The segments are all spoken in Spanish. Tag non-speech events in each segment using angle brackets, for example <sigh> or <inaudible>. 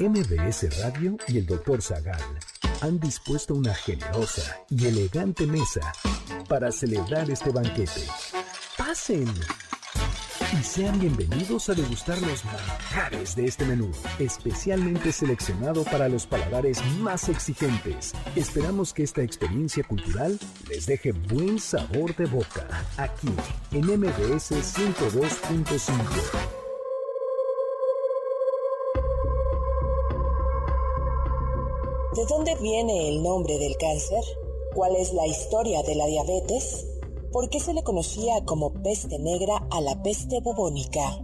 MBS Radio y el Dr. Zagal han dispuesto una generosa y elegante mesa para celebrar este banquete. ¡Pasen! Y sean bienvenidos a degustar los manjares de este menú, especialmente seleccionado para los paladares más exigentes. Esperamos que esta experiencia cultural les deje buen sabor de boca, aquí en MBS 102.5. ¿De dónde viene el nombre del cáncer? ¿Cuál es la historia de la diabetes? ¿Por qué se le conocía como peste negra a la peste bubónica?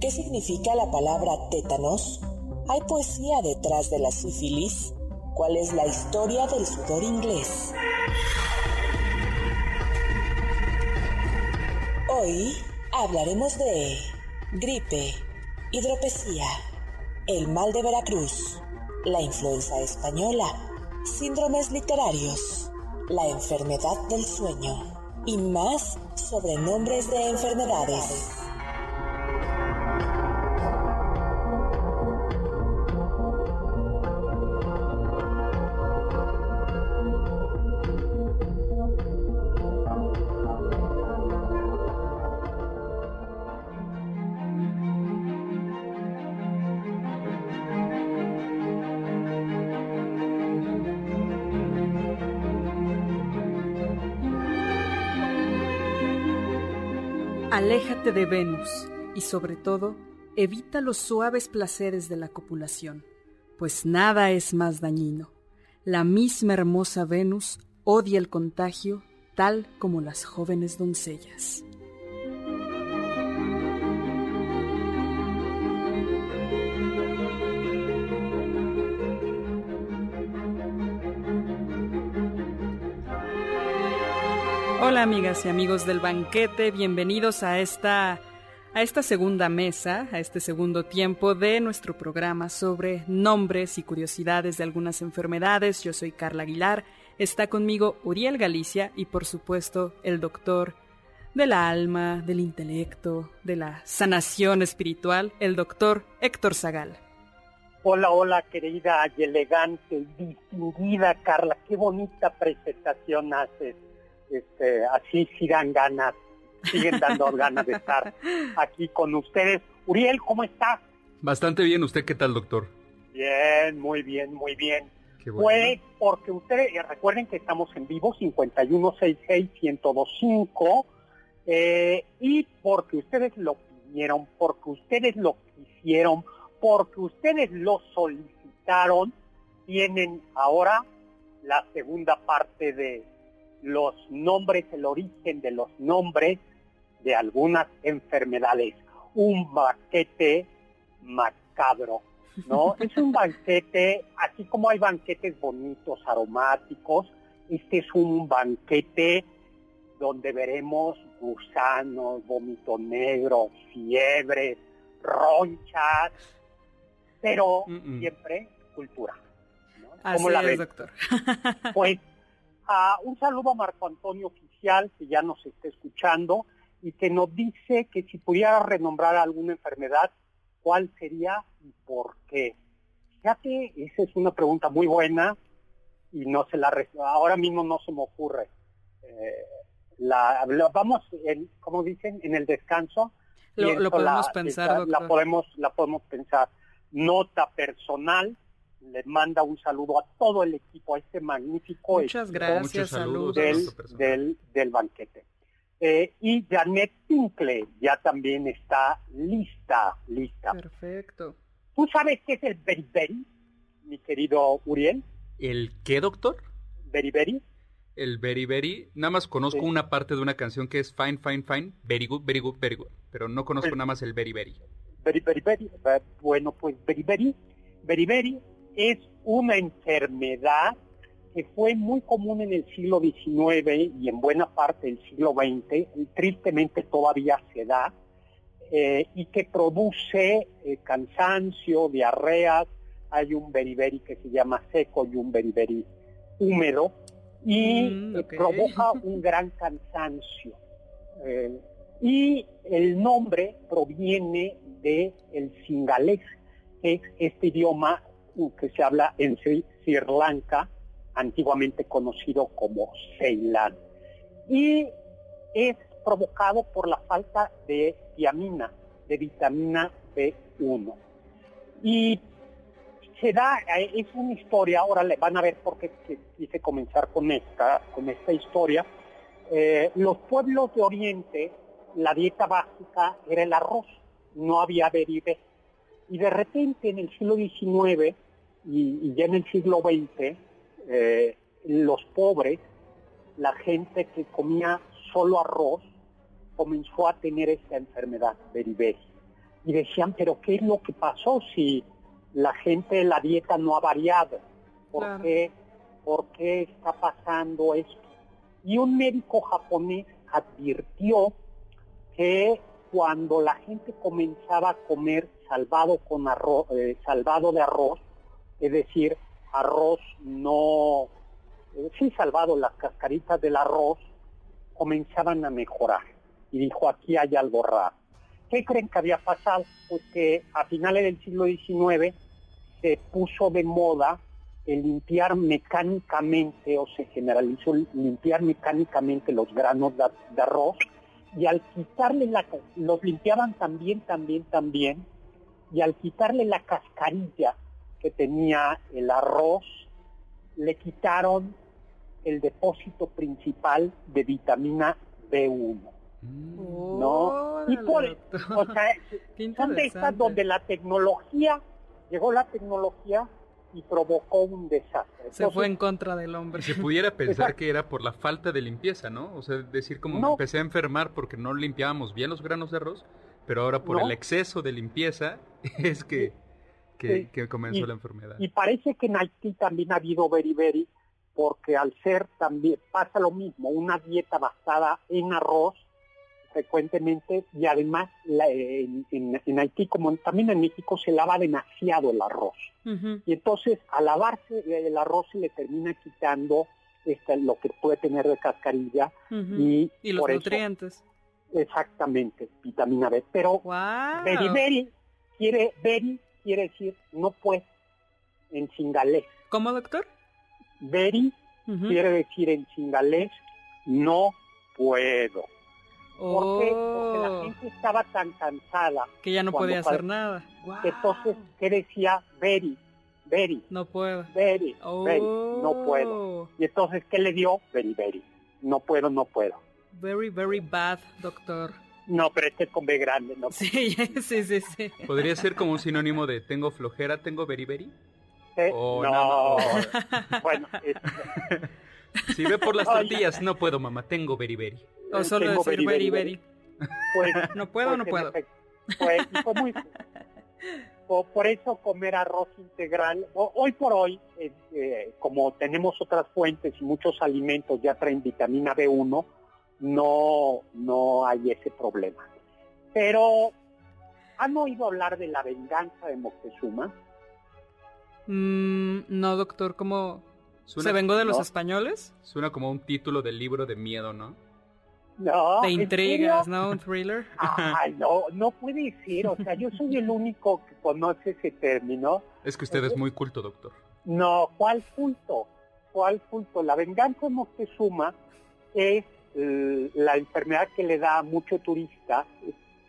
¿Qué significa la palabra tétanos? ¿Hay poesía detrás de la sífilis? ¿Cuál es la historia del sudor inglés? Hoy hablaremos de gripe, hidropesía, el mal de Veracruz, la influenza española, síndromes literarios, la enfermedad del sueño. Y más sobre nombres de enfermedades. Aléjate de Venus y sobre todo evita los suaves placeres de la copulación, pues nada es más dañino. La misma hermosa Venus odia el contagio tal como las jóvenes doncellas. Amigas y amigos del banquete, bienvenidos a esta a esta segunda mesa, a este segundo tiempo de nuestro programa sobre nombres y curiosidades de algunas enfermedades. Yo soy Carla Aguilar, está conmigo Uriel Galicia y por supuesto el doctor de la alma, del intelecto, de la sanación espiritual, el doctor Héctor Zagal. Hola, hola, querida y elegante, distinguida Carla, qué bonita presentación haces este, así sigan ganas, siguen dando <laughs> ganas de estar aquí con ustedes. Uriel, ¿cómo está? Bastante bien, ¿usted qué tal, doctor? Bien, muy bien, muy bien. Fue porque ustedes, eh, recuerden que estamos en vivo, 5166-1025, eh, y porque ustedes lo pidieron, porque ustedes lo quisieron, porque ustedes lo solicitaron, tienen ahora la segunda parte de los nombres, el origen de los nombres de algunas enfermedades. Un banquete macabro, ¿no? <laughs> es un banquete, así como hay banquetes bonitos, aromáticos, este es un banquete donde veremos gusanos, vómito negro, fiebre, ronchas, pero siempre cultura. Así la es, doctor. Pues un saludo a Marco Antonio Oficial, que ya nos está escuchando, y que nos dice que si pudiera renombrar alguna enfermedad, ¿cuál sería y por qué? Fíjate, esa es una pregunta muy buena y no se la ahora mismo no se me ocurre. Eh, la, vamos, en, como dicen, en el descanso. Lo, podemos pensar, La podemos, la podemos pensar. Nota personal, le manda un saludo a todo el equipo, a este magnífico Muchas gracias, saludos del, del, banquete. Eh, y Janet Tinkle ya también está lista, lista. Perfecto. ¿Tú sabes qué es el beriberi, mi querido Uriel? ¿El qué, doctor? Beriberi. El beriberi, nada más conozco una parte de una canción que es fine, fine, fine, very good, very good, very good, pero no conozco nada más el beriberi. Beriberi, bueno, pues beriberi, beriberi es una enfermedad que fue muy común en el siglo XIX y en buena parte del siglo XX, tristemente todavía se da, eh, y que produce eh, cansancio, diarreas, hay un beriberi que se llama seco y un beriberi húmedo, y mm, eh, provoca <laughs> un gran cansancio. y el nombre proviene del el singalés, que es este idioma que se habla en Sri, Lanka, antiguamente conocido como Ceilán. Y es provocado por la falta de tiamina, de vitamina B1. Y se da, eh, es una historia, ahora le van a ver por qué quise comenzar con esta, con esta historia. Eh, los pueblos de Oriente, la dieta básica era el arroz, no había beribé. Y de repente en el siglo XIX y, ya en el siglo XX, eh, los pobres, la gente que comía solo arroz, comenzó a tener esta enfermedad, beriberi. Y decían, pero ¿qué es lo que pasó si la gente la dieta no ha variado? ¿Por, qué, ¿Por qué está pasando esto? Y un médico japonés advirtió que cuando la gente comenzaba a comer salvado con arroz, eh, salvado de arroz, es decir, arroz no, eh, sí salvado las cascaritas del arroz, comenzaban a mejorar. Y dijo, aquí hay algo raro. ¿Qué creen que había pasado? Pues que a finales del siglo XIX se puso de moda el limpiar mecánicamente, o se generalizó limpiar mecánicamente los granos de, arroz, y al quitarle la, los limpiaban también, también, también, y al quitarle la cascarilla que tenía el arroz, le quitaron el depósito principal de vitamina B1. ¿No? Y por o sea, <laughs> son de estas donde la tecnología, llegó la tecnología y provocó un desastre. se fue en contra del hombre. Se pudiera <laughs> pensar que era por la falta de limpieza, ¿no? O sea, decir como me empecé a enfermar porque no limpiábamos bien los granos de arroz, pero ahora por el exceso de limpieza <laughs> es que, que, comenzó la enfermedad. Y parece que en Haití también ha habido beriberi, porque al ser también pasa lo mismo, una dieta basada en arroz frecuentemente y además en, Haití como también en México se lava demasiado el arroz. Y entonces al lavarse el arroz se le termina quitando este, lo que puede tener de cascarilla y, los nutrientes. Exactamente vitamina B. Pero wow. beriberi quiere beri quiere decir no puede en singalés. ¿cómo doctor? Beri quiere decir en singalés no puedo ¿Por qué? Porque la oh. gente estaba tan cansada. Que ya no podía hacer nada. Entonces, ¿qué decía Very? Very. No puedo. Very, no puedo. Oh. Y entonces, ¿qué le dio? Very, very. No puedo, no puedo. Very, very bad, doctor. No, pero este es con B grande, ¿no? Sí, <laughs> sí, sí, sí. ¿Podría ser como un sinónimo de tengo flojera, tengo very, very? Eh, no. <laughs> bueno, si ve por las <laughs> tortillas, no puedo, mamá, tengo very. O solo decir very, very. Pues, <laughs> no puedo, pues, no puedo. Pues, muy, por, eso comer arroz integral, hoy por hoy, eh, eh, como tenemos otras fuentes y muchos alimentos ya traen vitamina B1, no, no hay ese problema. Pero, ¿han oído hablar de la venganza de Moctezuma? Mm, no, doctor, ¿cómo se vengó de los españoles? Suena como un título del libro de miedo, ¿no? No. De intrigas, ¿no? Un thriller. <laughs> Ay, no, no puede ser. O sea, yo soy el único que conoce ese término. Es que usted es muy culto, doctor. No, ¿cuál culto? ¿Cuál culto? La venganza Moctezuma es eh, la enfermedad que le da a mucho turista,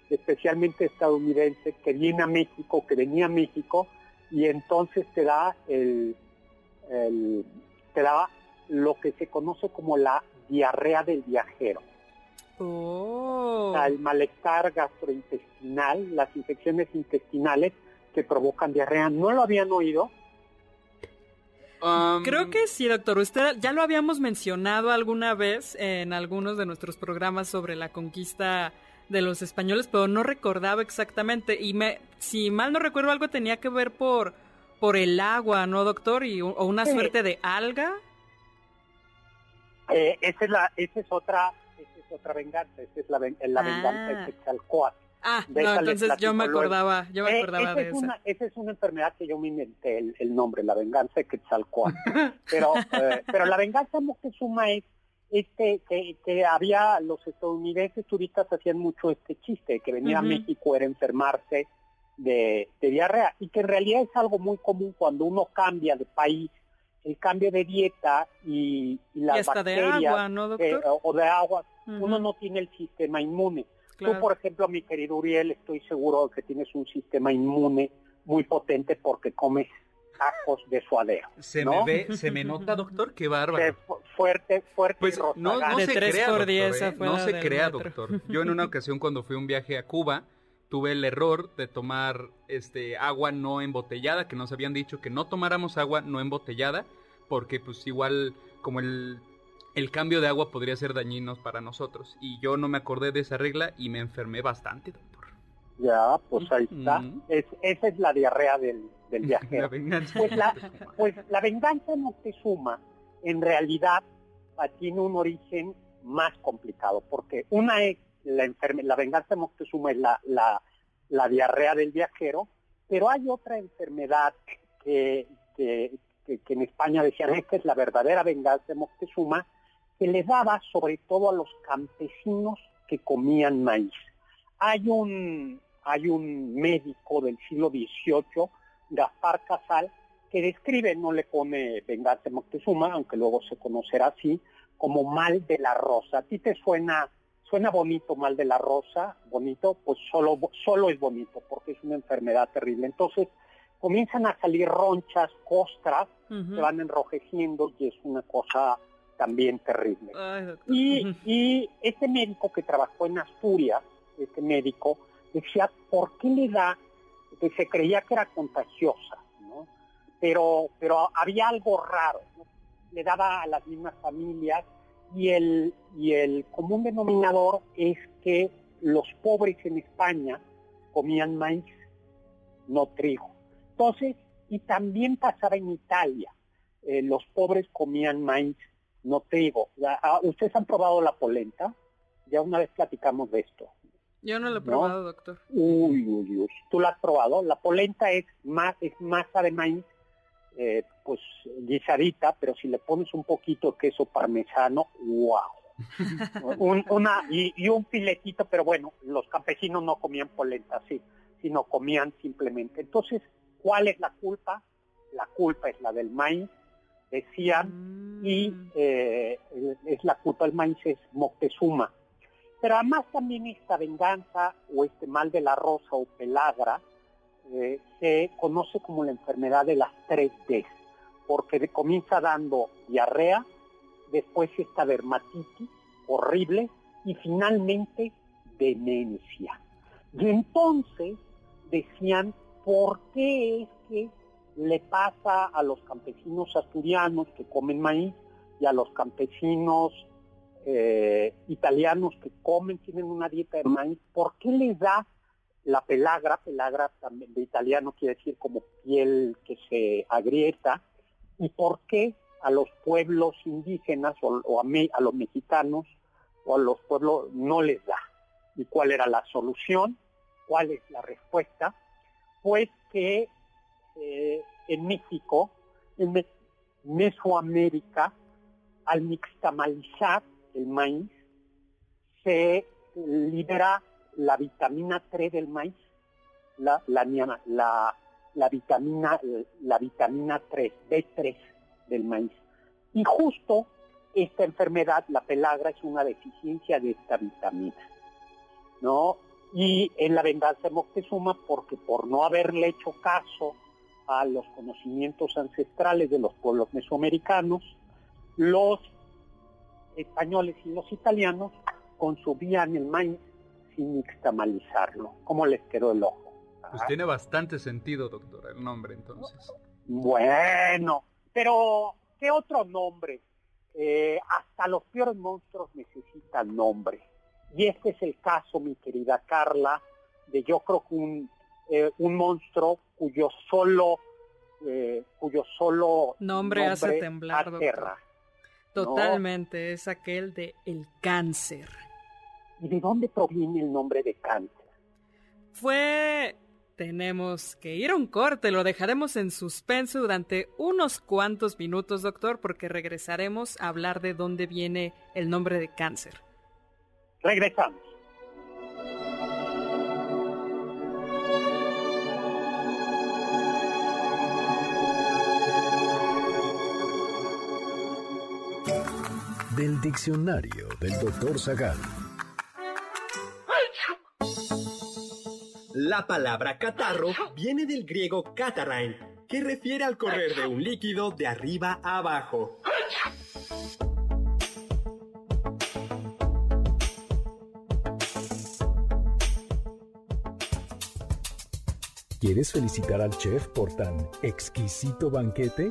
especialmente estadounidense, que viene a México, que venía a México, y entonces te da el, te da lo que se conoce como la diarrea del viajero. Oh. el malestar gastrointestinal, las infecciones intestinales que provocan diarrea. ¿No lo habían oído? Um, Creo que sí, doctor. Usted ya lo habíamos mencionado alguna vez en algunos de nuestros programas sobre la conquista de los españoles, pero no recordaba exactamente. Y me, si mal no recuerdo, algo tenía que ver por, por el agua, ¿no, doctor? Y, o una suerte de alga. Eh, esa, es la, esa es otra otra venganza, esa es la, la ah. venganza de Quetzalcoatl. Ah, no, entonces yo me acordaba, yo me eh, acordaba de es esa. esa es una enfermedad que yo me inventé el, nombre, la venganza de Quetzalcoatl. <laughs> pero, eh, pero la venganza Moctezuma es este que, que, había los estadounidenses turistas hacían mucho este chiste que venir a México era enfermarse de, diarrea y que en realidad es algo muy común cuando uno cambia de país, el cambio de dieta y, las bacterias de agua, ¿no, doctor? Eh, o de agua, uno no tiene el sistema inmune. Tú, por ejemplo, mi querido Uriel, estoy seguro de que tienes un sistema inmune muy potente porque comes tacos de suadero. Se me ve, se me nota, <laughs> doctor, qué bárbaro. fuerte, fuerte pues, no, no, se crea, doctor, ¿eh? no se crea, doctor. <laughs> Yo en una ocasión cuando fui un viaje a Cuba, tuve el error de tomar este agua no embotellada, que nos habían dicho que no tomáramos agua no embotellada, porque pues igual como el, el cambio de agua podría ser dañino para nosotros. Y yo no me acordé de esa regla y me enfermé bastante, doctor. Ya, pues ahí está. es, esa es la diarrea del, del <laughs> viajero. la venganza. Pues la, pues la venganza Moctezuma en realidad tiene un origen más complicado, porque una es la, la venganza de Moctezuma es la, la, diarrea del viajero, pero hay otra enfermedad que, que, en España decían que es la verdadera venganza de Moctezuma, que le daba sobre todo a los campesinos que comían maíz. Hay un, hay un médico del siglo XVIII, Gaspar Casal, que describe, no le pone venganza de Moctezuma, aunque luego se conocerá así, como mal de la rosa. ¿A ti te suena suena bonito mal de la rosa, bonito, pues solo, solo es bonito, porque es una enfermedad terrible. Entonces comienzan a salir ronchas, costras, se van enrojeciendo y es una cosa también terrible. y, y este médico que trabajó en Asturias, este médico, decía, ¿por qué le da? Que se creía que era contagiosa, ¿no? Pero, pero había algo raro, le daba a las mismas familias y el, y el común denominador es que los pobres en España comían maíz, no trigo. Entonces, y también pasaba en Italia, eh, los pobres comían maíz, no trigo. Ah, ¿Ustedes han probado la polenta? Ya una vez platicamos de esto. Yo no lo he probado, doctor. Uy, uy, uy. ¿Tú la has probado? La polenta es, más, es masa de maíz eh, pues guisadita, pero si le pones un poquito de queso parmesano, wow. <laughs> una, y, un filetito, pero bueno, los campesinos no comían polenta así, sino comían simplemente. Entonces, ¿cuál es la culpa? La culpa es la del maíz, decían, y mm. eh, es la culpa del maíz, es Moctezuma. Pero además también esta venganza o este mal de la rosa o pelagra, eh, se conoce como la enfermedad de las tres D, porque comienza dando diarrea, después esta dermatitis horrible y finalmente demencia. Y entonces decían, ¿por qué es que le pasa a los campesinos asturianos que comen maíz y a los campesinos eh, italianos que comen, tienen una dieta de maíz, ¿por qué les da la pelagra, pelagra también de italiano quiere decir como piel que se agrieta, y por qué a los pueblos indígenas o, a, los mexicanos o a los pueblos no les da. ¿Y cuál era la solución? ¿Cuál es la respuesta? Pues que eh, en México, en Mesoamérica, al nixtamalizar el maíz, se libera la vitamina 3 del maíz, la, la, la, vitamina, la vitamina 3, B3 del maíz. Y justo esta enfermedad, la pelagra, es una deficiencia de esta vitamina. ¿no? Y en la venganza de Moctezuma, porque por no haberle hecho caso a los conocimientos ancestrales de los pueblos mesoamericanos, los españoles y los italianos consumían el maíz sin nixtamalizarlo. ¿Cómo les quedó el ojo? Pues tiene bastante sentido, doctor, el nombre entonces. Bueno, pero ¿qué otro nombre? Eh, hasta los peores monstruos necesitan nombre. Y este es el caso, mi querida Carla, de yo creo que un, eh, un monstruo cuyo solo, eh, cuyo solo nombre, hace temblar. Totalmente, es aquel de el cáncer. ¿Y de dónde proviene el nombre de cáncer? Fue... Tenemos que ir a un corte, lo dejaremos en suspenso durante unos cuantos minutos, doctor, porque regresaremos a hablar de dónde viene el nombre de cáncer. Regresamos. Del diccionario del doctor Zagal. La palabra catarro viene del griego catarrhine, que refiere al correr de un líquido de arriba a abajo. ¿Quieres felicitar al chef por tan exquisito banquete?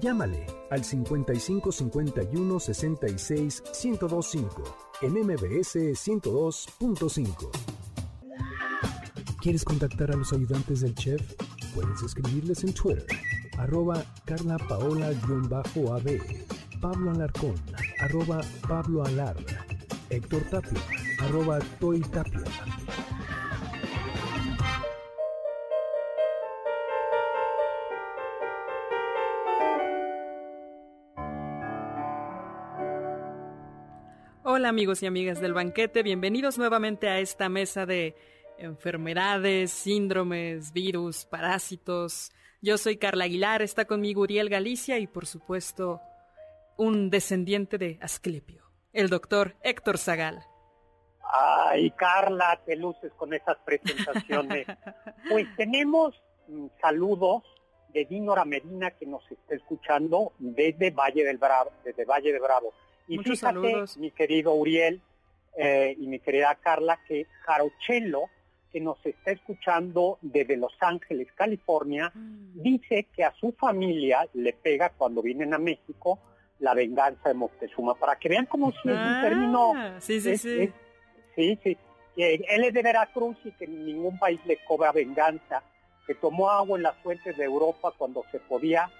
Llámale al 55 51 66 1025 en MBS 102.5. ¿Quieres contactar a los ayudantes del chef? Puedes escribirles en Twitter, arroba Carla Paola-AB, Pablo Alarcón, arroba Pablo Alar, Héctor Tapia, arroba Toy Tapia. Hola amigos y amigas del banquete, bienvenidos nuevamente a esta mesa de enfermedades, síndromes, virus, parásitos. Yo soy Carla Aguilar, está conmigo Uriel Galicia y por supuesto un descendiente de Asclepio, el doctor Héctor Zagal. Ay, Carla, te luces con esas presentaciones. <laughs> pues tenemos mm, saludos de Dinora Medina que nos está escuchando desde Valle del Bravo, desde Valle de Bravo. Y Muchos fíjate, saludos. mi querido Uriel eh, y mi querida Carla, que Jarochelo, que nos está escuchando desde Los Ángeles, California, Mm. dice que a su familia le pega cuando vienen a México la venganza de Moctezuma, para que vean cómo si es un término... Ah, sí, sí, es- sí. es- sí, sí. Que él es de Veracruz y que ningún país le cobra venganza, que tomó agua en las fuentes de Europa cuando se podía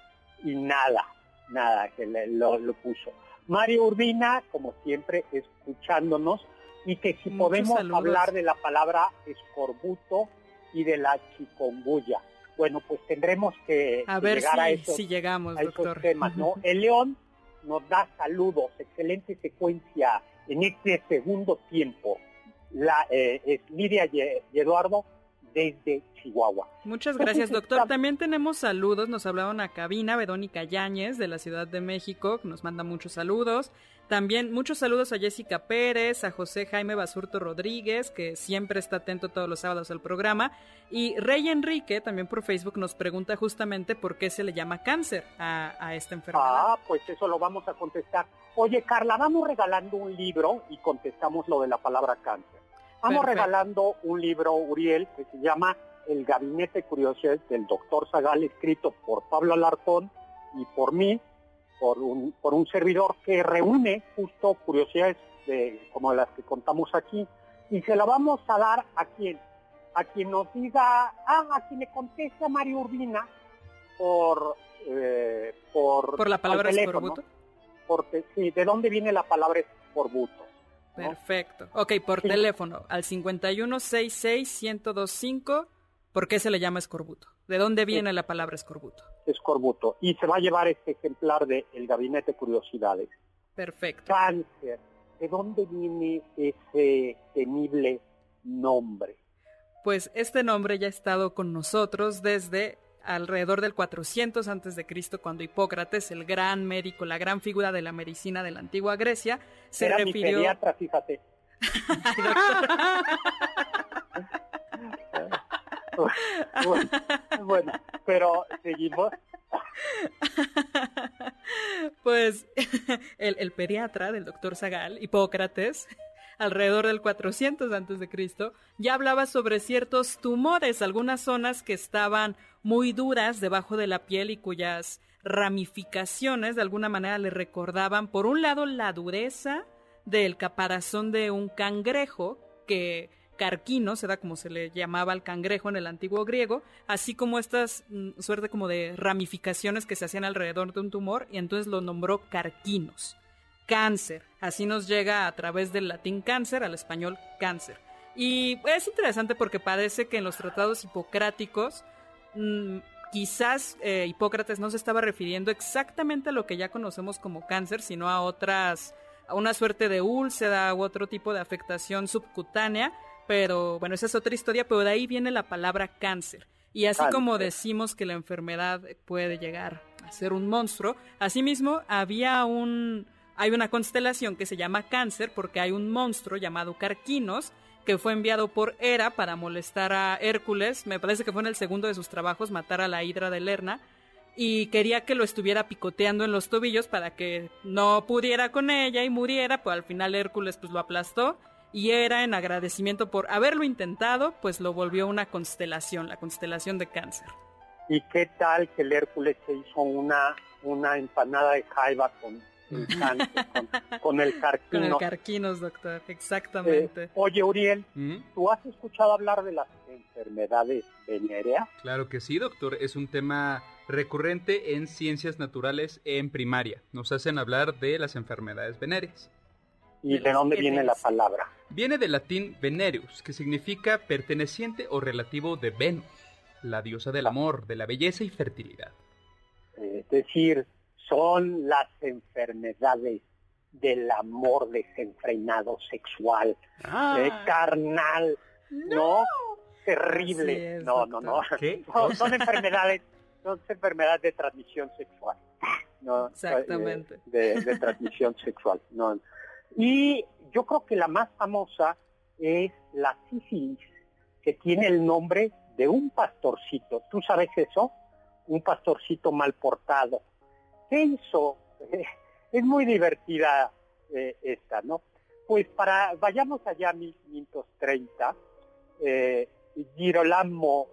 y nada, nada, que le- lo, lo puso. Mario Urbina, como siempre, escuchándonos y que si Muchos podemos saludos. hablar de la palabra escorbuto y de la chikungunya. Bueno, pues tendremos que A ver llegar a esos, si llegamos, a esos doctor. temas, ¿no? El León nos da saludos, excelente secuencia en este segundo tiempo. La, eh, es Lidia y y Eduardo desde Chihuahua. Muchas gracias, doctor. También tenemos saludos. Nos hablaron a cabina Verónica Yáñez de la Ciudad de México, que nos manda muchos saludos. También muchos saludos a Jessica Pérez, a José Jaime Basurto Rodríguez, que siempre está atento todos los sábados al programa. Y Rey Enrique, también por Facebook, nos pregunta justamente por qué se le llama cáncer a, a esta enfermedad. Ah, pues eso lo vamos a contestar. Oye, Carla, vamos regalando un libro y contestamos lo de la palabra cáncer. Vamos Perfecto. regalando un libro, Uriel, que se llama El Gabinete de Curiosidades del Doctor Zagal, escrito por Pablo Alarcón y por mí, por un, por un servidor que reúne justo curiosidades de, como las que contamos aquí. Y se la vamos a dar a quien, a quien nos diga, ah, a quien le conteste a Mario Urbina por, eh, por, por la palabra al teléfono, escorbuto. Porque, sí, ¿de dónde viene la palabra escorbuto? ¿no? Perfecto. Ok, por Sí. teléfono, al 5166-1025, ¿por qué se le llama escorbuto? ¿De dónde viene la palabra escorbuto? escorbuto. Y se va a llevar este ejemplar de El Gabinete de Curiosidades. Perfecto. Cáncer. ¿De dónde viene ese temible nombre? Pues este nombre ya ha estado con nosotros desde alrededor del 400 antes de Cristo, cuando Hipócrates, el gran médico, la gran figura de la medicina de la antigua Grecia, se Era mi pediatra, fíjate. <laughs> <laughs> Bueno, pero seguimos. pues <laughs> el, el pediatra del doctor Zagal, Hipócrates, alrededor del 400 antes de Cristo, ya hablaba sobre ciertos tumores, algunas zonas que estaban muy duras debajo de la piel y cuyas ramificaciones de alguna manera le recordaban, por un lado, la dureza del caparazón de un cangrejo que carquino, será como se le llamaba al cangrejo en el antiguo griego, así como estas mm, suerte como de ramificaciones que se hacían alrededor de un tumor, y entonces lo nombró carquinos. Cáncer, así nos llega a través del latín cáncer al español cáncer. Y es interesante porque parece que en los tratados hipocráticos mm, quizás eh, Hipócrates no se estaba refiriendo exactamente a lo que ya conocemos como cáncer, sino a otras, a una suerte de úlcera u otro tipo de afectación subcutánea, pero bueno, esa es otra historia, pero de ahí viene la palabra cáncer. Y así Cáncer. como decimos que la enfermedad puede llegar a ser un monstruo, asimismo había un, hay una constelación que se llama Cáncer porque hay un monstruo llamado Carquinos que fue enviado por Hera para molestar a Hércules, me parece que fue en el segundo de sus trabajos, matar a la hidra de Lerna, y quería que lo estuviera picoteando en los tobillos para que no pudiera con ella y muriera, pues al final Hércules pues lo aplastó. Y Hera en agradecimiento por haberlo intentado, pues lo volvió una constelación, la constelación de cáncer. ¿Y qué tal que el Hércules se hizo una, una empanada de jaiba con <laughs> con, el carquinos. Con el carquinos, doctor, exactamente. Eh, oye, Uriel, ¿Mm? ¿tú has escuchado hablar de las enfermedades venéreas? Claro que sí, doctor. Es un tema recurrente en ciencias naturales en primaria. Nos hacen hablar de las enfermedades venéreas. ¿Y de, dónde viene la palabra? Viene del latín venereus, que significa perteneciente o relativo de Venus, la diosa del amor, de la belleza y fertilidad. Es decir, son las enfermedades del amor desenfrenado sexual, ah. eh, carnal, ¿no? Terrible. no, no, no, Son, enfermedades, son enfermedades de transmisión sexual. ¿no? Exactamente. De, de, transmisión sexual. ¿no? Y yo creo que la más famosa es la sífilis, que tiene el nombre de un pastorcito. ¿Tú sabes eso? Un pastorcito mal portado ¿Qué hizo? <laughs> es muy divertida eh, esta, ¿no? Pues para, vayamos allá a 1530, eh, Girolamo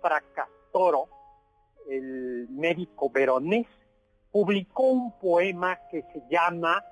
Fracastoro, el médico veronés, publicó un poema que se llama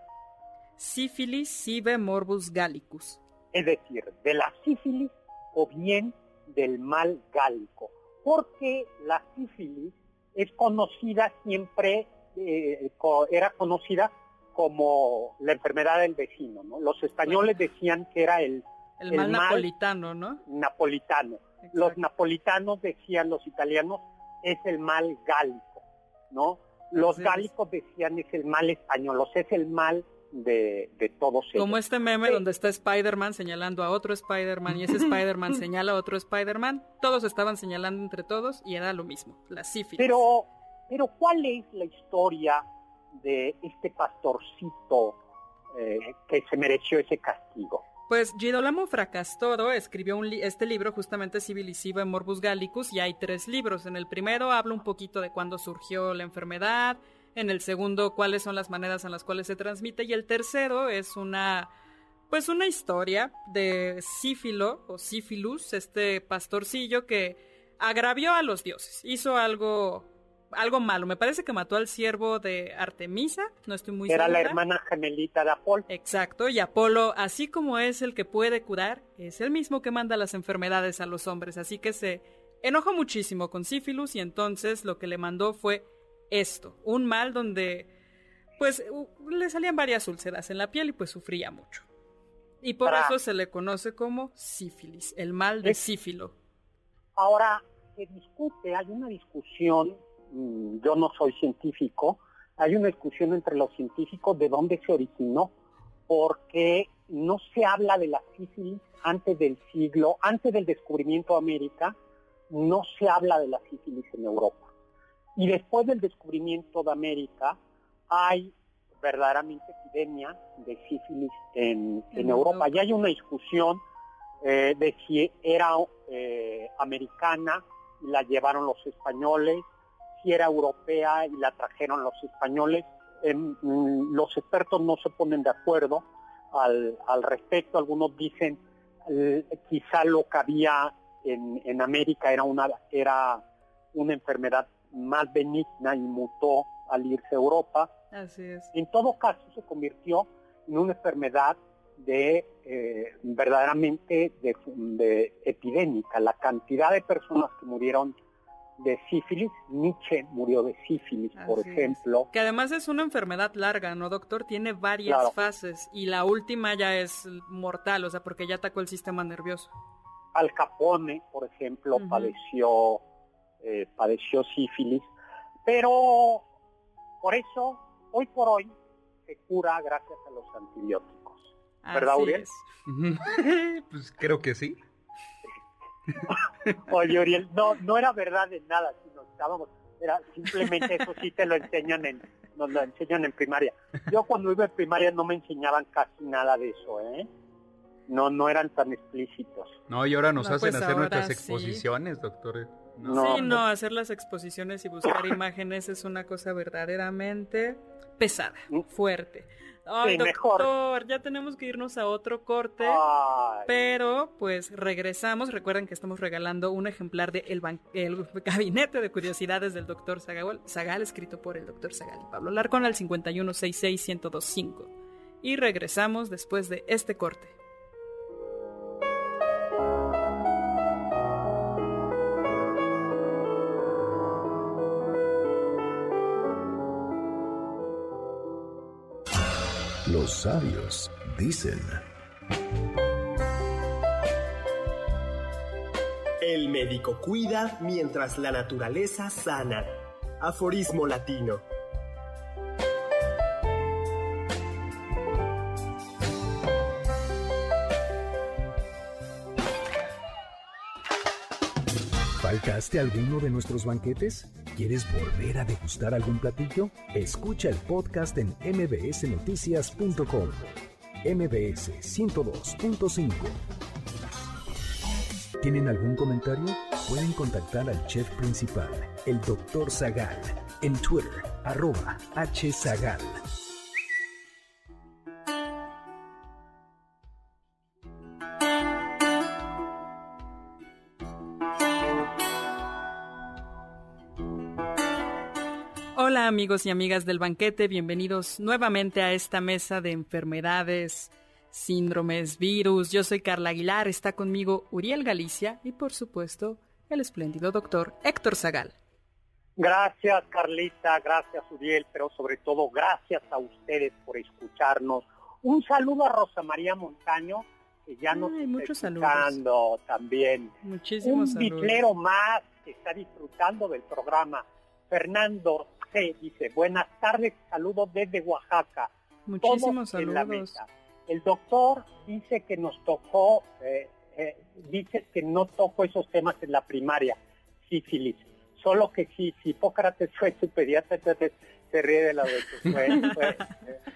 Sífilis sive morbus gallicus. Es decir, de la sífilis o bien del mal gálico, porque la sífilis es conocida siempre eh, era conocida como la enfermedad del vecino, ¿no? Los españoles decían que era el, el, mal, napolitano, ¿no? Napolitano. Los napolitanos decían, los italianos, es el mal gálico, ¿no? Los gálicos decían es el mal español, o es el mal de, de todos ellos. Como este meme donde está Spider-Man señalando a otro Spider-Man y ese <laughs> Spider-Man señala a otro Spider-Man, todos estaban señalando entre todos y era lo mismo, la sífilis. Pero pero ¿cuál es la historia de este pastorcito eh, que se mereció ese castigo? Pues Girolamo Fracastoro escribió este libro justamente Civilisivo en Morbus Gallicus y hay tres libros. En el primero habla un poquito de cuándo surgió la enfermedad, en el segundo cuáles son las maneras en las cuales se transmite y el tercero es una pues una historia de Sífilo o Sífilus, este pastorcillo que agravió a los dioses, hizo algo algo malo. Me parece que mató al siervo de Artemisa, no estoy muy Era la hermana gemelita de Apolo. Exacto, y Apolo, así como es el que puede curar, es el mismo que manda las enfermedades a los hombres, así que se enojó muchísimo con Sífilus y entonces lo que le mandó fue esto, un mal donde pues le salían varias úlceras en la piel y pues sufría mucho. Y por eso se le conoce como sífilis, el mal de sífilo. Ahora se discute, hay una discusión yo no soy científico, hay una discusión entre los científicos de dónde se originó, porque no se habla de la sífilis antes del siglo, antes del descubrimiento de América, no se habla de la sífilis en Europa. Y después del descubrimiento de América hay verdaderamente epidemia de sífilis en, Europa. Y hay una discusión eh, de si era eh, americana, la llevaron los españoles, era europea y la trajeron los españoles. Mm, los expertos no se ponen de acuerdo al, respecto. Algunos dicen eh, quizá lo que había en, América era una, era una enfermedad más benigna y mutó al irse a Europa. En todo caso se convirtió en una enfermedad de eh, verdaderamente de, de, epidémica. La cantidad de personas que murieron de sífilis. Nietzsche murió de sífilis, por ejemplo. Que además es una enfermedad larga, ¿no, doctor? Tiene varias fases y la última ya es mortal, o sea, porque ya atacó el sistema nervioso. Al Capone, por ejemplo, padeció, eh, padeció sífilis, pero por eso, hoy por hoy, se cura gracias a los antibióticos. ¿Verdad, Uriel? <laughs> pues creo que sí. <laughs> Oye, Uriel, no, no era verdad en nada, sino estábamos, Era simplemente eso sí te lo enseñan en, nos lo enseñan en primaria. Yo cuando iba en primaria no me enseñaban casi nada de eso, ¿eh? No, no eran tan explícitos. No, y ahora nos hacen pues hacer nuestras exposiciones, doctor. No. Sí, no, hacer las exposiciones y buscar <laughs> imágenes es una cosa verdaderamente pesada, mm. fuerte. Ay, doctor, ya tenemos que irnos a otro corte, pero pues regresamos. Recuerden que estamos regalando un ejemplar de El, <laughs> Gabinete de Curiosidades del doctor Zagal, Zagal, escrito por el doctor Zagal y Pablo Larcón al 5166125. Y regresamos después de este corte. Los sabios dicen. El médico cuida mientras la naturaleza sana. Aforismo latino. ¿Faltaste alguno de nuestros banquetes? ¿Quieres volver a degustar algún platillo? Escucha el podcast en mbsnoticias.com. MBS 102.5. ¿Tienen algún comentario? Pueden contactar al chef principal, el Dr. Zagal, en Twitter, arroba hzagal. Amigos y amigas del banquete, bienvenidos nuevamente a esta mesa de enfermedades, síndromes, virus. Yo soy Carla Aguilar, está conmigo Uriel Galicia y por supuesto el espléndido doctor Héctor Zagal. Gracias Carlita, gracias Uriel, pero sobre todo gracias a ustedes por escucharnos. Un saludo a Rosa María Montaño, que ya nos está escuchando también. Muchísimos Un bitlero más que está disfrutando del programa. Fernando dice, buenas tardes, saludos desde Oaxaca. Muchísimos saludos. El doctor dice que nos tocó, eh, eh, dice que no tocó esos temas en la primaria, sífilis. Solo que si, si Hipócrates fue su pediatra, entonces se ríe de la vez. <laughs>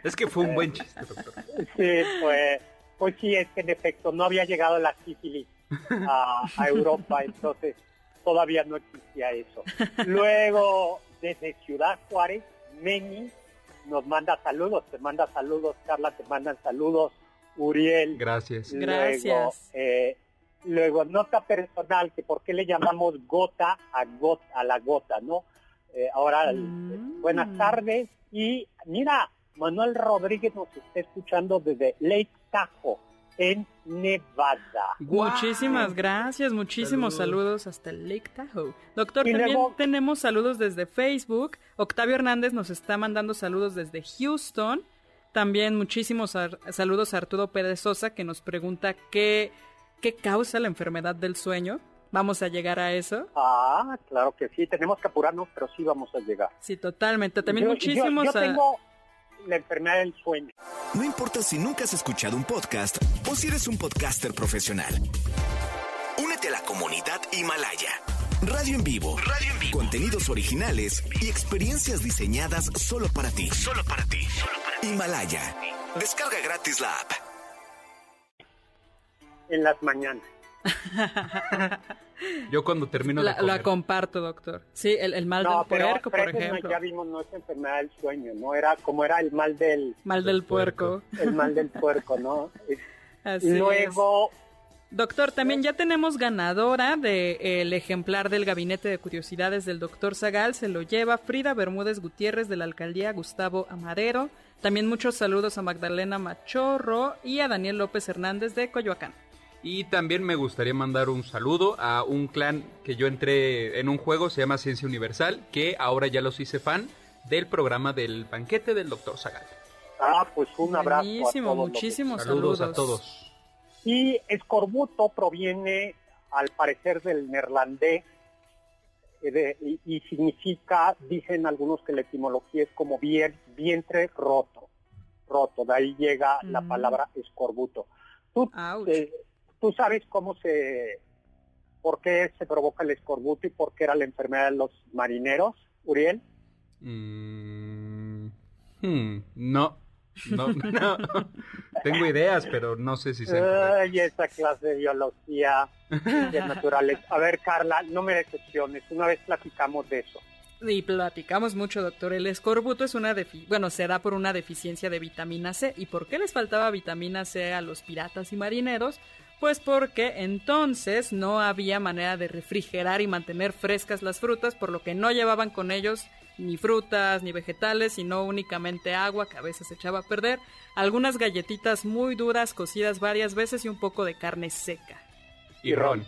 es que fue un buen chiste, doctor. Sí, pues, pues sí, es que en efecto no había llegado la sífilis a, a Europa, entonces todavía no existía eso. <laughs> Luego, desde Ciudad Juárez, Meni nos manda saludos, te manda saludos, Carla, te mandan saludos, Uriel. Gracias. Luego, Gracias. Eh, luego, nota personal, que por qué le llamamos gota a, gota, a la gota, ¿no? Eh, ahora, mm. buenas tardes. Y mira, Manuel Rodríguez nos está escuchando desde Lake Tahoe en Nevada. Muchísimas gracias, muchísimos saludos. hasta el Lake Tahoe. Doctor, también tenemos saludos desde Facebook. Octavio Hernández nos está mandando saludos desde Houston. También muchísimos saludos a Arturo Pérez Sosa que nos pregunta qué, qué causa la enfermedad del sueño. ¿Vamos a llegar a eso? Ah, claro que sí, tenemos que apurarnos, pero sí vamos a llegar. Sí, totalmente. También muchísimos... Yo, tengo la enfermedad del sueño. No importa si nunca has escuchado un podcast o si eres un podcaster profesional. Únete a la comunidad Himalaya. Radio en vivo. Radio en vivo. Contenidos originales y experiencias diseñadas solo para ti. Solo para ti. Himalaya. Descarga gratis la app. En las mañanas. <laughs> Yo cuando termino de la, la comparto, doctor. Sí, el, mal del puerco, por ejemplo. Ya vimos, no es enfermedad del sueño, ¿no? Era como era el mal del... Mal del, puerco. El mal del <laughs> puerco, ¿no? Así Luego... Doctor, también ya tenemos ganadora del ejemplar del Gabinete de Curiosidades del doctor Zagal. Se lo lleva Frida Bermúdez Gutiérrez de la alcaldía Gustavo Amadero. También muchos saludos a Magdalena Machorro y a Daniel López Hernández de Coyoacán. Y también me gustaría mandar un saludo a un clan que yo entré en un juego, se llama Ciencia Universal, que ahora ya los hice fan del programa del banquete del doctor Zagal. Ah, pues un abrazo. Buenísimo, muchísimos saludos. a todos. Y escorbuto proviene, al parecer, del neerlandés eh, y, significa, dicen algunos que la etimología es como vientre roto, roto, de ahí llega la mm. palabra escorbuto. Tú, ¿Tú sabes cómo se, por qué se provoca el escorbuto y por qué era la enfermedad de los marineros? Uriel. Mm, hmm, no, no, <laughs> no. Tengo ideas, pero no sé si se. Ay, esa clase de biología de naturales. A ver, Carla, no me decepciones. Una vez platicamos de eso. Y platicamos mucho, doctor. El escorbuto es una bueno, se da por una deficiencia de vitamina C. ¿Y por qué les faltaba vitamina C a los piratas y marineros? Pues porque entonces no había manera de refrigerar y mantener frescas las frutas, por lo que no llevaban con ellos ni frutas ni vegetales, sino únicamente agua que a veces se echaba a perder, algunas galletitas muy duras cocidas varias veces y un poco de carne seca. Y ron.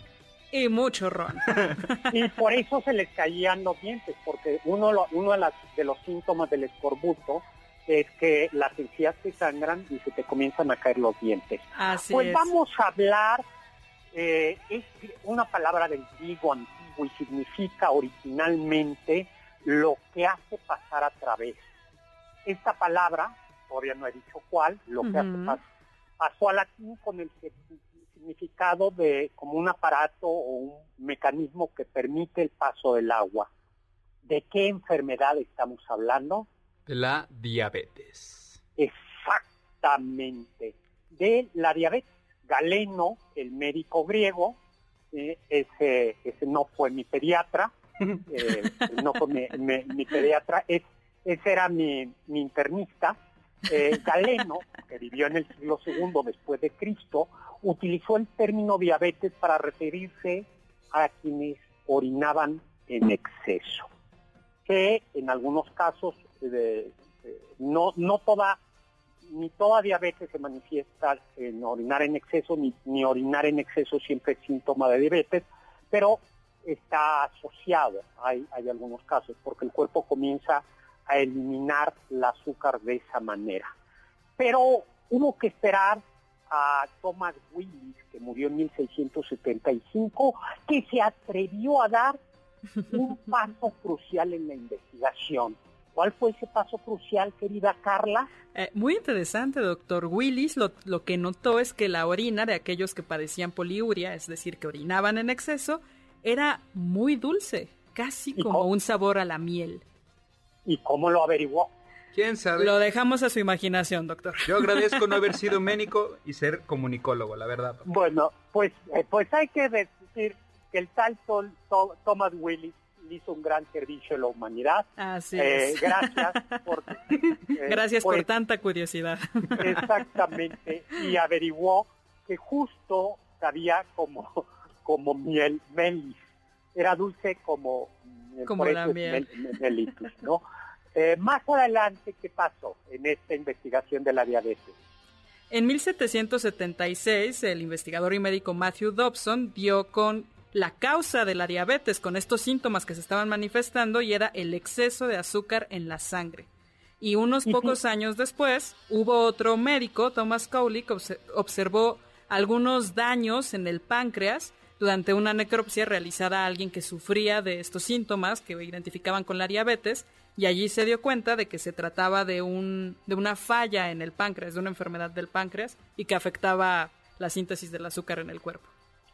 Y mucho ron. <laughs> y por eso se les caían los dientes, porque uno, uno de, de los síntomas del escorbuto es que las encías te sangran y se te comienzan a caer los dientes. Así pues vamos a hablar, eh, es una palabra del griego antiguo y significa originalmente lo que hace pasar a través. Esta palabra, todavía no he dicho cuál, lo que hace pasar, pasó al latín con el significado de como un aparato o un mecanismo que permite el paso del agua. ¿De qué enfermedad estamos hablando? De la diabetes. Exactamente. De la diabetes. Galeno, el médico griego, eh, ese, ese no fue mi pediatra, <laughs> eh, no fue mi, pediatra, ese era mi, internista. Eh, Galeno, que vivió en el siglo II después de Cristo, utilizó el término diabetes para referirse a quienes orinaban en exceso, que en algunos casos no, no toda, ni toda diabetes se manifiesta en orinar en exceso, ni, ni orinar en exceso siempre es síntoma de diabetes, pero está asociado, hay, hay algunos casos, porque el cuerpo comienza a eliminar el azúcar de esa manera. Pero hubo que esperar a Thomas Willis, que murió en 1675, que se atrevió a dar un paso crucial en la investigación. ¿Cuál fue ese paso crucial, querida Carla? Eh, muy interesante, doctor. Willis lo, lo, que notó es que la orina de aquellos que padecían poliuria, es decir, que orinaban en exceso, era muy dulce, casi como un sabor a la miel. ¿Y cómo lo averiguó? ¿Quién sabe? Lo dejamos a su imaginación, doctor. Yo agradezco no haber sido <laughs> médico y ser comunicólogo, la verdad. Bueno, pues, eh, pues hay que decir que el tal Thomas Willis hizo un gran servicio a la humanidad. Así eh, es. Gracias por... <laughs> Eh, gracias por tanta curiosidad. Exactamente. Y averiguó que justo sabía como, como miel melis. Era dulce como... Como la miel. ¿no? Eh, más adelante, ¿qué pasó en esta investigación de la diabetes? En 1776, el investigador y médico Matthew Dobson dio con la causa de la diabetes con estos síntomas que se estaban manifestando y era el exceso de azúcar en la sangre. Y unos pocos años después hubo otro médico, Thomas Cowley, que observó algunos daños en el páncreas durante una necropsia realizada a alguien que sufría de estos síntomas que identificaban con la diabetes y allí se dio cuenta de que se trataba de, un, de una falla en el páncreas, de una enfermedad del páncreas y que afectaba la síntesis del azúcar en el cuerpo.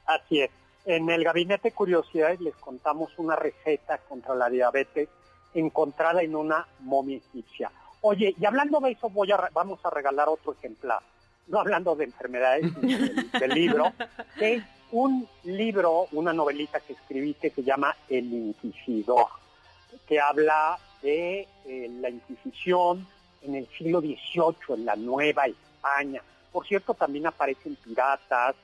Así es. En el Gabinete de Curiosidades les contamos una receta contra la diabetes encontrada en una momia egipcia. Oye, y hablando de eso, voy a, vamos a regalar otro ejemplar. No hablando de enfermedades, del, <laughs> libro, que es un libro, una novelita que escribí que se llama El Inquisidor, que habla de eh, la Inquisición en el siglo XVIII, en la Nueva España. Por cierto, también aparecen piratas.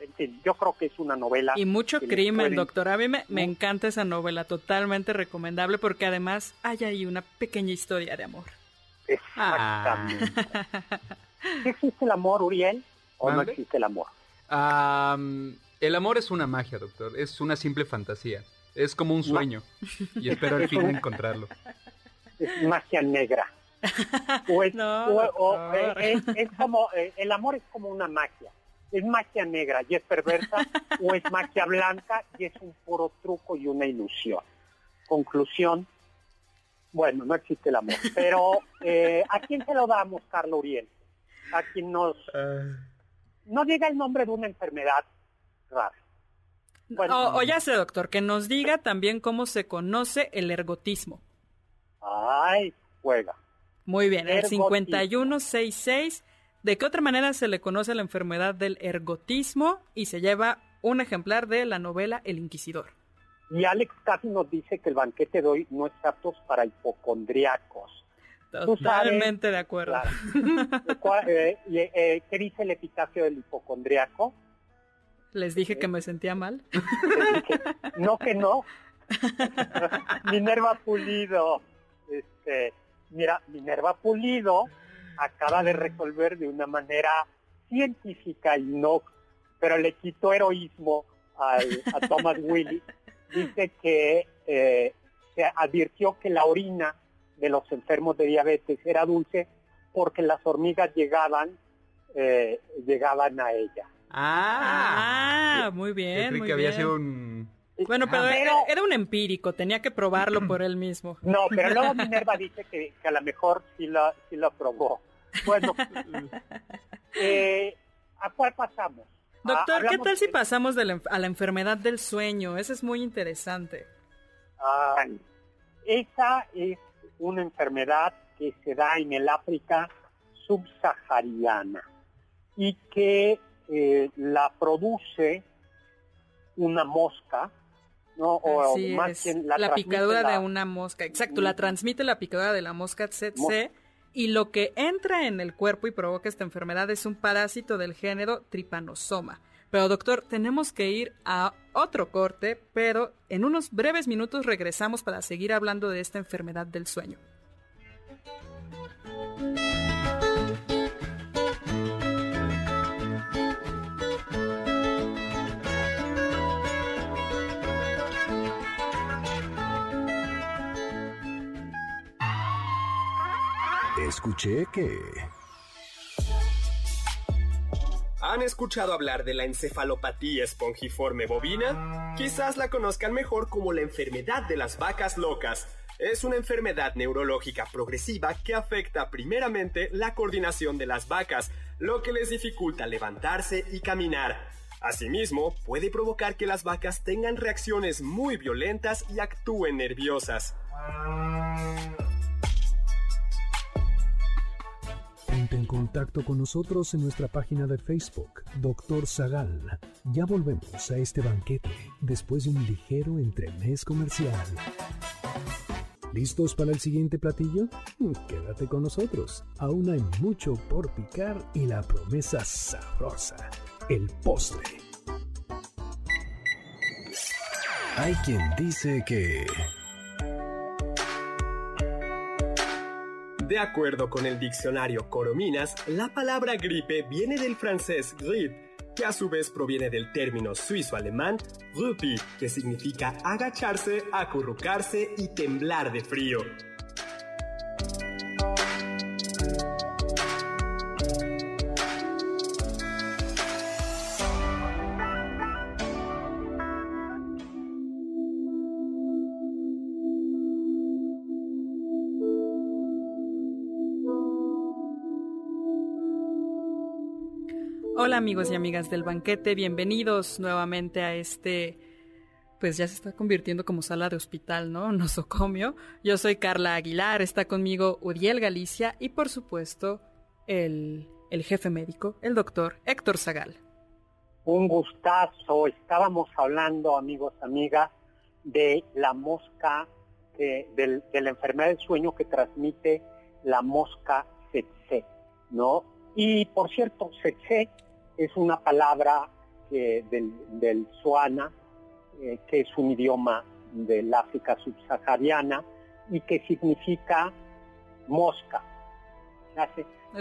yo creo que es una novela. Y mucho crimen, doctor. A mí me, encanta esa novela, totalmente recomendable, porque además hay ahí una pequeña historia de amor. Exactamente. ¿Existe el amor, Uriel? ¿O no existe el amor? el amor es una magia, doctor. Es una simple fantasía. Es como un sueño. Y espero al fin <laughs> encontrarlo. Es magia negra. <laughs> O es, como, eh, el amor es como una magia. Es magia negra y es perversa, <laughs> o es magia blanca y es un puro truco y una ilusión. Conclusión, bueno, no existe el amor. Pero, eh, ¿a quién se lo damos, Carlos Uriel? A quien nos... Ah. No llega el nombre de una enfermedad rara. o, ya sé, doctor, que nos diga también cómo se conoce el ergotismo. Ay, juega. Muy bien, el 5166. ¿De qué otra manera se le conoce la enfermedad del ergotismo? Y se lleva un ejemplar de la novela El Inquisidor. Y Alex casi nos dice que el banquete de hoy no es apto para hipocondriacos. Totalmente de acuerdo. <laughs> Eh, eh, ¿Qué dice el epitafio del hipocondriaco? Les dije que me sentía mal. no que no. <laughs> Minerva Pulido. Este, mira, Minerva Pulido acaba de resolver de una manera científica y no, pero le quitó heroísmo a Thomas Willis. Dice que eh, se advirtió que la orina de los enfermos de diabetes era dulce porque las hormigas llegaban, eh, llegaban a ella. Ah, ah muy bien. muy que había sido un. Bueno, pero, era, un empírico, tenía que probarlo por él mismo. <clears throat> No, pero luego <laughs> Minerva dice que, a lo mejor sí lo, sí lo probó. Bueno, <laughs> eh, ¿a cuál pasamos? Doctor, ah, ¿qué tal si pasamos a la enfermedad del sueño? Esa es muy interesante. esa es una enfermedad que se da en el África subsahariana y que eh, la produce una mosca, ¿no? O más la, picadura de una mosca, exacto, la transmite la picadura de la mosca tsetse y lo que entra en el cuerpo y provoca esta enfermedad es un parásito del género Trypanosoma. Pero doctor, tenemos que ir a otro corte, pero en unos breves minutos regresamos para seguir hablando de esta enfermedad del sueño. Escuché que... ¿Han escuchado hablar de la encefalopatía espongiforme bovina? Quizás la conozcan mejor como la enfermedad de las vacas locas. Es una enfermedad neurológica progresiva que afecta primeramente la coordinación de las vacas, lo que les dificulta levantarse y caminar. Asimismo, puede provocar que las vacas tengan reacciones muy violentas y actúen nerviosas. En contacto con nosotros en nuestra página de Facebook, Doctor Zagal. Ya volvemos a este banquete después de un ligero entremés comercial. ¿Listos para el siguiente platillo? <laughs> Quédate con nosotros. Aún hay mucho por picar y la promesa sabrosa, el postre. Hay quien dice que... De acuerdo con el diccionario Corominas, la palabra gripe viene del francés grippe, que a su vez proviene del término suizo-alemán Rupi, que significa agacharse, acurrucarse y temblar de frío. Amigos y amigas del banquete, bienvenidos nuevamente a este, pues ya se está convirtiendo como sala de hospital, ¿no? <laughs> Nosocomio. Yo soy Carla Aguilar, está conmigo Uriel Galicia y por supuesto el, el jefe médico, el doctor Héctor Zagal. Un gustazo, estábamos hablando amigos, amigas, de la mosca, de, la enfermedad del sueño que transmite la mosca tsetse, ¿no? Y por cierto, tsetse es una palabra del, del Suana, eh, que es un idioma del África subsahariana y que significa mosca.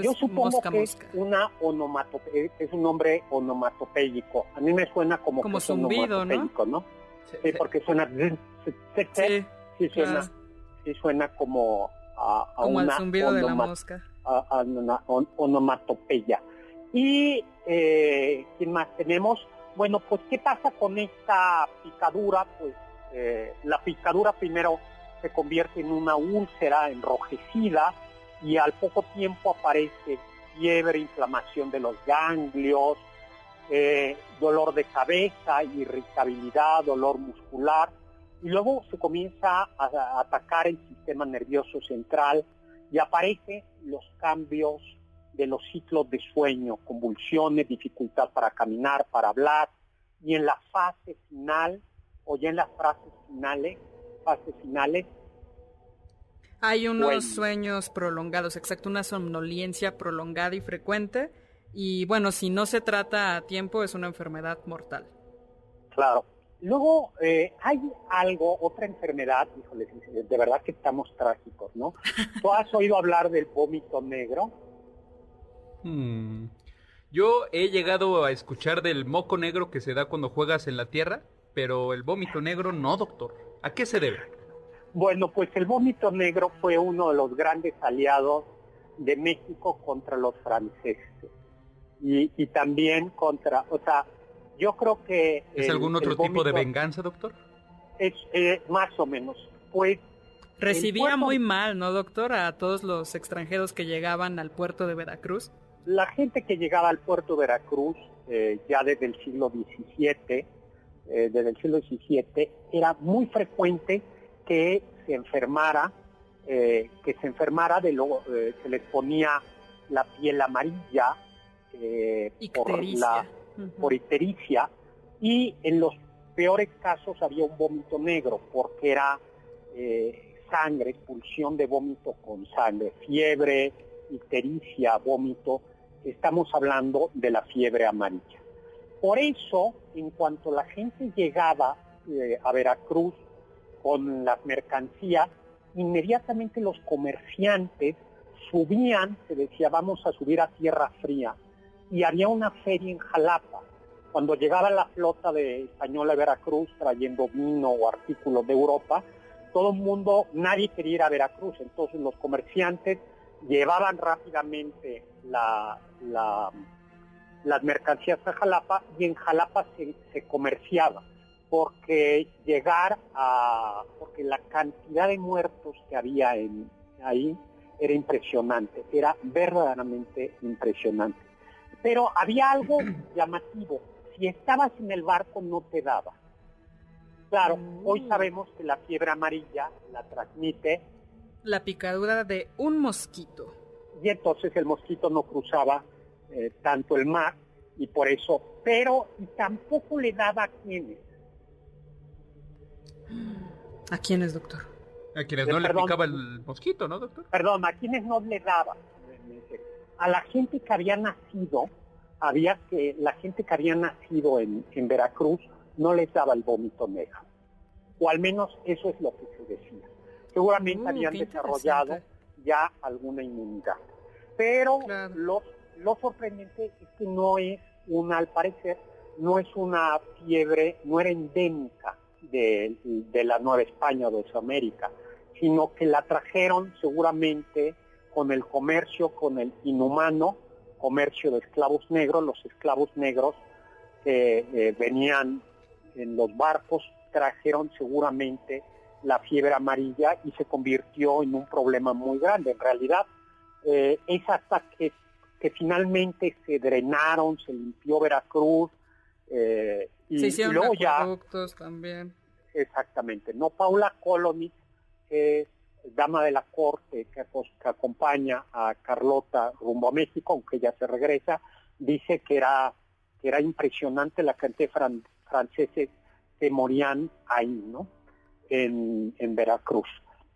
Yo supongo que es una onomatope es un nombre onomatopéyico. A mí me suena como, como que zumbido, ¿no? ¿no? Sí, porque suena sí, sí, suena, sí suena como a, como el zumbido de la mosca. A, una onomatopeya. Y, eh, ¿quién más tenemos? Bueno, pues, ¿qué pasa con esta picadura? Pues, eh, la picadura primero se convierte en una úlcera enrojecida y al poco tiempo aparece fiebre, inflamación de los ganglios, eh, dolor de cabeza, irritabilidad, dolor muscular y luego se comienza a, atacar el sistema nervioso central y aparecen los cambios de los ciclos de sueño, convulsiones, dificultad para caminar, para hablar, y en la fase final o ya en las fases finales, fases finales hay unos sueños prolongados, exacto, una somnolencia prolongada y frecuente. Y bueno, si no se trata a tiempo, es una enfermedad mortal. Claro. Luego eh, hay algo, otra enfermedad, híjole, de verdad que estamos trágicos, ¿no? <laughs> ¿Tú has oído hablar del vómito negro? Hmm. Yo he llegado a escuchar del moco negro que se da cuando juegas en la tierra, pero el vómito negro no, doctor. ¿A qué se debe? Bueno, pues el vómito negro fue uno de los grandes aliados de México contra los franceses. Y, también contra, o sea, yo creo que... ¿Es algún otro tipo de venganza, doctor? Es eh, más o menos. Pues... Recibía muy mal, ¿no, doctor? A todos los extranjeros que llegaban al puerto de Veracruz. La gente que llegaba al puerto de Veracruz eh, ya desde el siglo XVII, eh, desde el siglo XVII, era muy frecuente que se enfermara, eh, que se enfermara de lo, eh, se les ponía la piel amarilla eh, por la por ictericia y en los peores casos había un vómito negro porque era sangre, expulsión de vómito con sangre, fiebre, ictericia, vómito, estamos hablando de la fiebre amarilla. Por eso, en cuanto la gente llegaba a Veracruz con las mercancías, inmediatamente los comerciantes subían, se decía, vamos a subir a tierra fría, y había una feria en Jalapa. Cuando llegaba la flota de española a Veracruz trayendo vino o artículos de Europa, todo el mundo, nadie quería ir a Veracruz, entonces los comerciantes llevaban rápidamente las mercancías a Jalapa y en Jalapa se, se comerciaba porque llegar a, porque la cantidad de muertos que había en, ahí era impresionante, era verdaderamente impresionante. Pero había algo <clears throat> llamativo, si estabas en el barco no te daba. Claro, hoy mm. sabemos que la fiebre amarilla la transmite la picadura de un mosquito. Y entonces el mosquito no cruzaba eh, tanto el mar y por eso, pero tampoco le daba a quienes ¿A quiénes, doctor? A quienes no le picaba el mosquito, ¿no, doctor? Perdón, a quienes no le daba. A la gente que había nacido, había que, la gente que había nacido en, Veracruz no les daba el vómito negro. O al menos eso es lo que se decía. Seguramente mm, habían desarrollado ya alguna inmunidad. Pero lo, lo sorprendente es que no es una, al parecer, no es una fiebre, no era endémica de, la Nueva España o de Sudamérica, sino que la trajeron seguramente con el comercio, con el inhumano comercio de esclavos negros, los esclavos negros que eh, venían en los barcos trajeron seguramente la fiebre amarilla y se convirtió en un problema muy grande. En realidad eh, es hasta que, que, finalmente se drenaron, se limpió Veracruz eh, y, se luego ya también. Exactamente. No Paula Coloni, que es dama de la corte que, acompaña a Carlota rumbo a México, aunque ya se regresa, dice que era, que era impresionante la cantidad de franceses que morían ahí, ¿no? En, en Veracruz.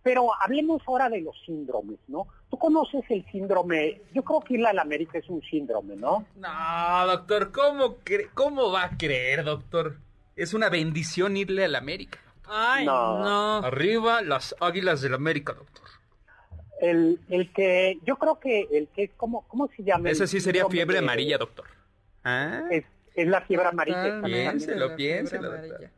Pero hablemos ahora de los síndromes, ¿no? Tú conoces el síndrome, yo creo que irla a la América es un síndrome, ¿no? No, doctor, ¿cómo, cómo va a creer, doctor? Es una bendición irle a la América. Ay, no. Arriba las águilas del América, doctor. El, el que, yo creo que el que es, ¿cómo, cómo se llama? Ese sí sería fiebre amarilla, doctor. ¿Ah? Es, es, la fiebre amarilla. Piénselo, piénselo, doctor.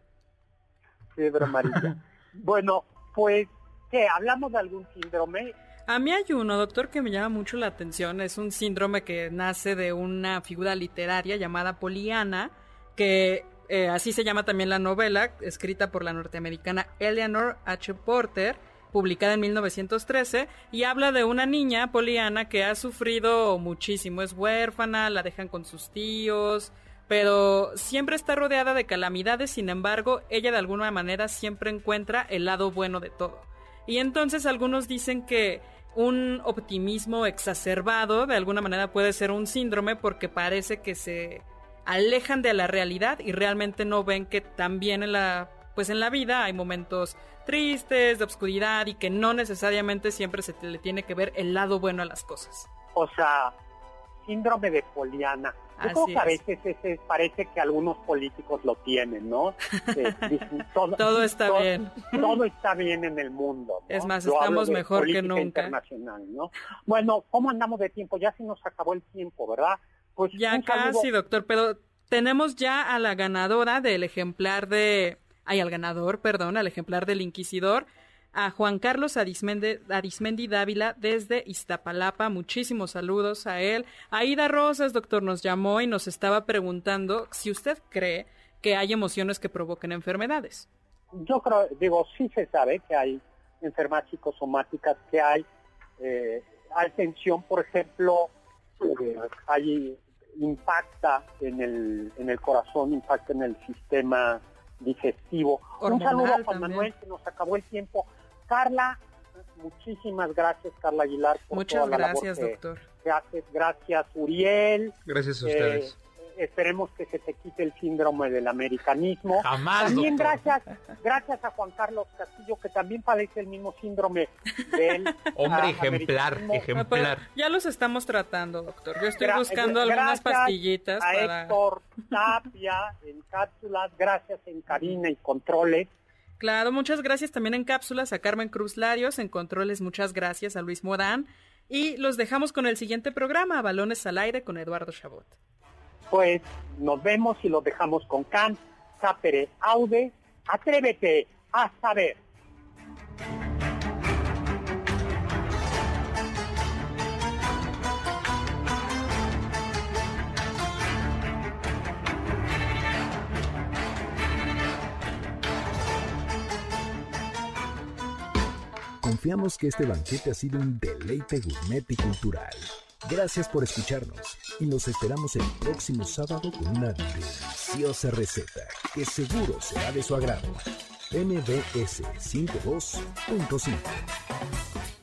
Fiebre amarilla. <laughs> bueno, pues, ¿qué? ¿Hablamos de algún síndrome? A mí hay uno, doctor, que me llama mucho la atención. Es un síndrome que nace de una figura literaria llamada Poliana, que eh, así se llama también la novela, escrita por la norteamericana Eleanor H. Porter, publicada en 1913, y habla de una niña, Poliana, que ha sufrido muchísimo. Es huérfana, la dejan con sus tíos, pero siempre está rodeada de calamidades, sin embargo, ella de alguna manera siempre encuentra el lado bueno de todo. Y entonces algunos dicen que un optimismo exacerbado de alguna manera puede ser un síndrome porque parece que se alejan de la realidad y realmente no ven que también en la pues en la vida hay momentos tristes, de obscuridad y que no necesariamente siempre se le tiene que ver el lado bueno a las cosas. O sea, síndrome de Poliana. Yo creo que a veces parece que algunos políticos lo tienen, ¿no? <laughs> todo, está bien. Todo está bien en el mundo. Es más, estamos mejor que nunca. Internacional, ¿no? Bueno, ¿cómo andamos de tiempo? Ya se nos acabó el tiempo, ¿verdad? Pues ya casi, doctor, pero tenemos ya a la ganadora del ejemplar de... Ay, al ganador, perdón, al ejemplar del Inquisidor a Juan Carlos Arismendi, Dávila desde Iztapalapa. Muchísimos saludos a él. Aida Rosas, doctor, nos llamó y nos estaba preguntando si usted cree que hay emociones que provoquen enfermedades. Yo creo, digo, sí se sabe que hay enfermedades psicosomáticas, que hay, eh, hay tensión, por ejemplo, eh, hay impacta en el, en el corazón, impacta en el sistema digestivo. Un saludo a Juan Manuel, que nos acabó el tiempo. Carla, muchísimas gracias, Carla Aguilar. Por Muchas gracias, doctor. Gracias, gracias, Uriel. Gracias a ustedes. Eh, esperemos que se te quite el síndrome del americanismo. Jamás, También gracias, gracias a Juan Carlos Castillo, que también padece el mismo síndrome del <laughs> Hombre ah, ejemplar, ejemplar. ya los estamos tratando, doctor. Yo estoy buscando algunas pastillitas. A Héctor Tapia en cápsulas, gracias en cabina y controles. Claro, muchas gracias también en cápsulas a Carmen Cruz Larios, en controles muchas gracias a Luis Morán y los dejamos con el siguiente programa, Balones al aire con Eduardo Chabot. Pues nos vemos y los dejamos con Kant, Sapere Aude, atrévete a saber. Confiamos que este banquete ha sido un deleite gourmet y cultural. Gracias por escucharnos y nos esperamos el próximo sábado con una deliciosa receta que seguro será de su agrado. MBS 52.5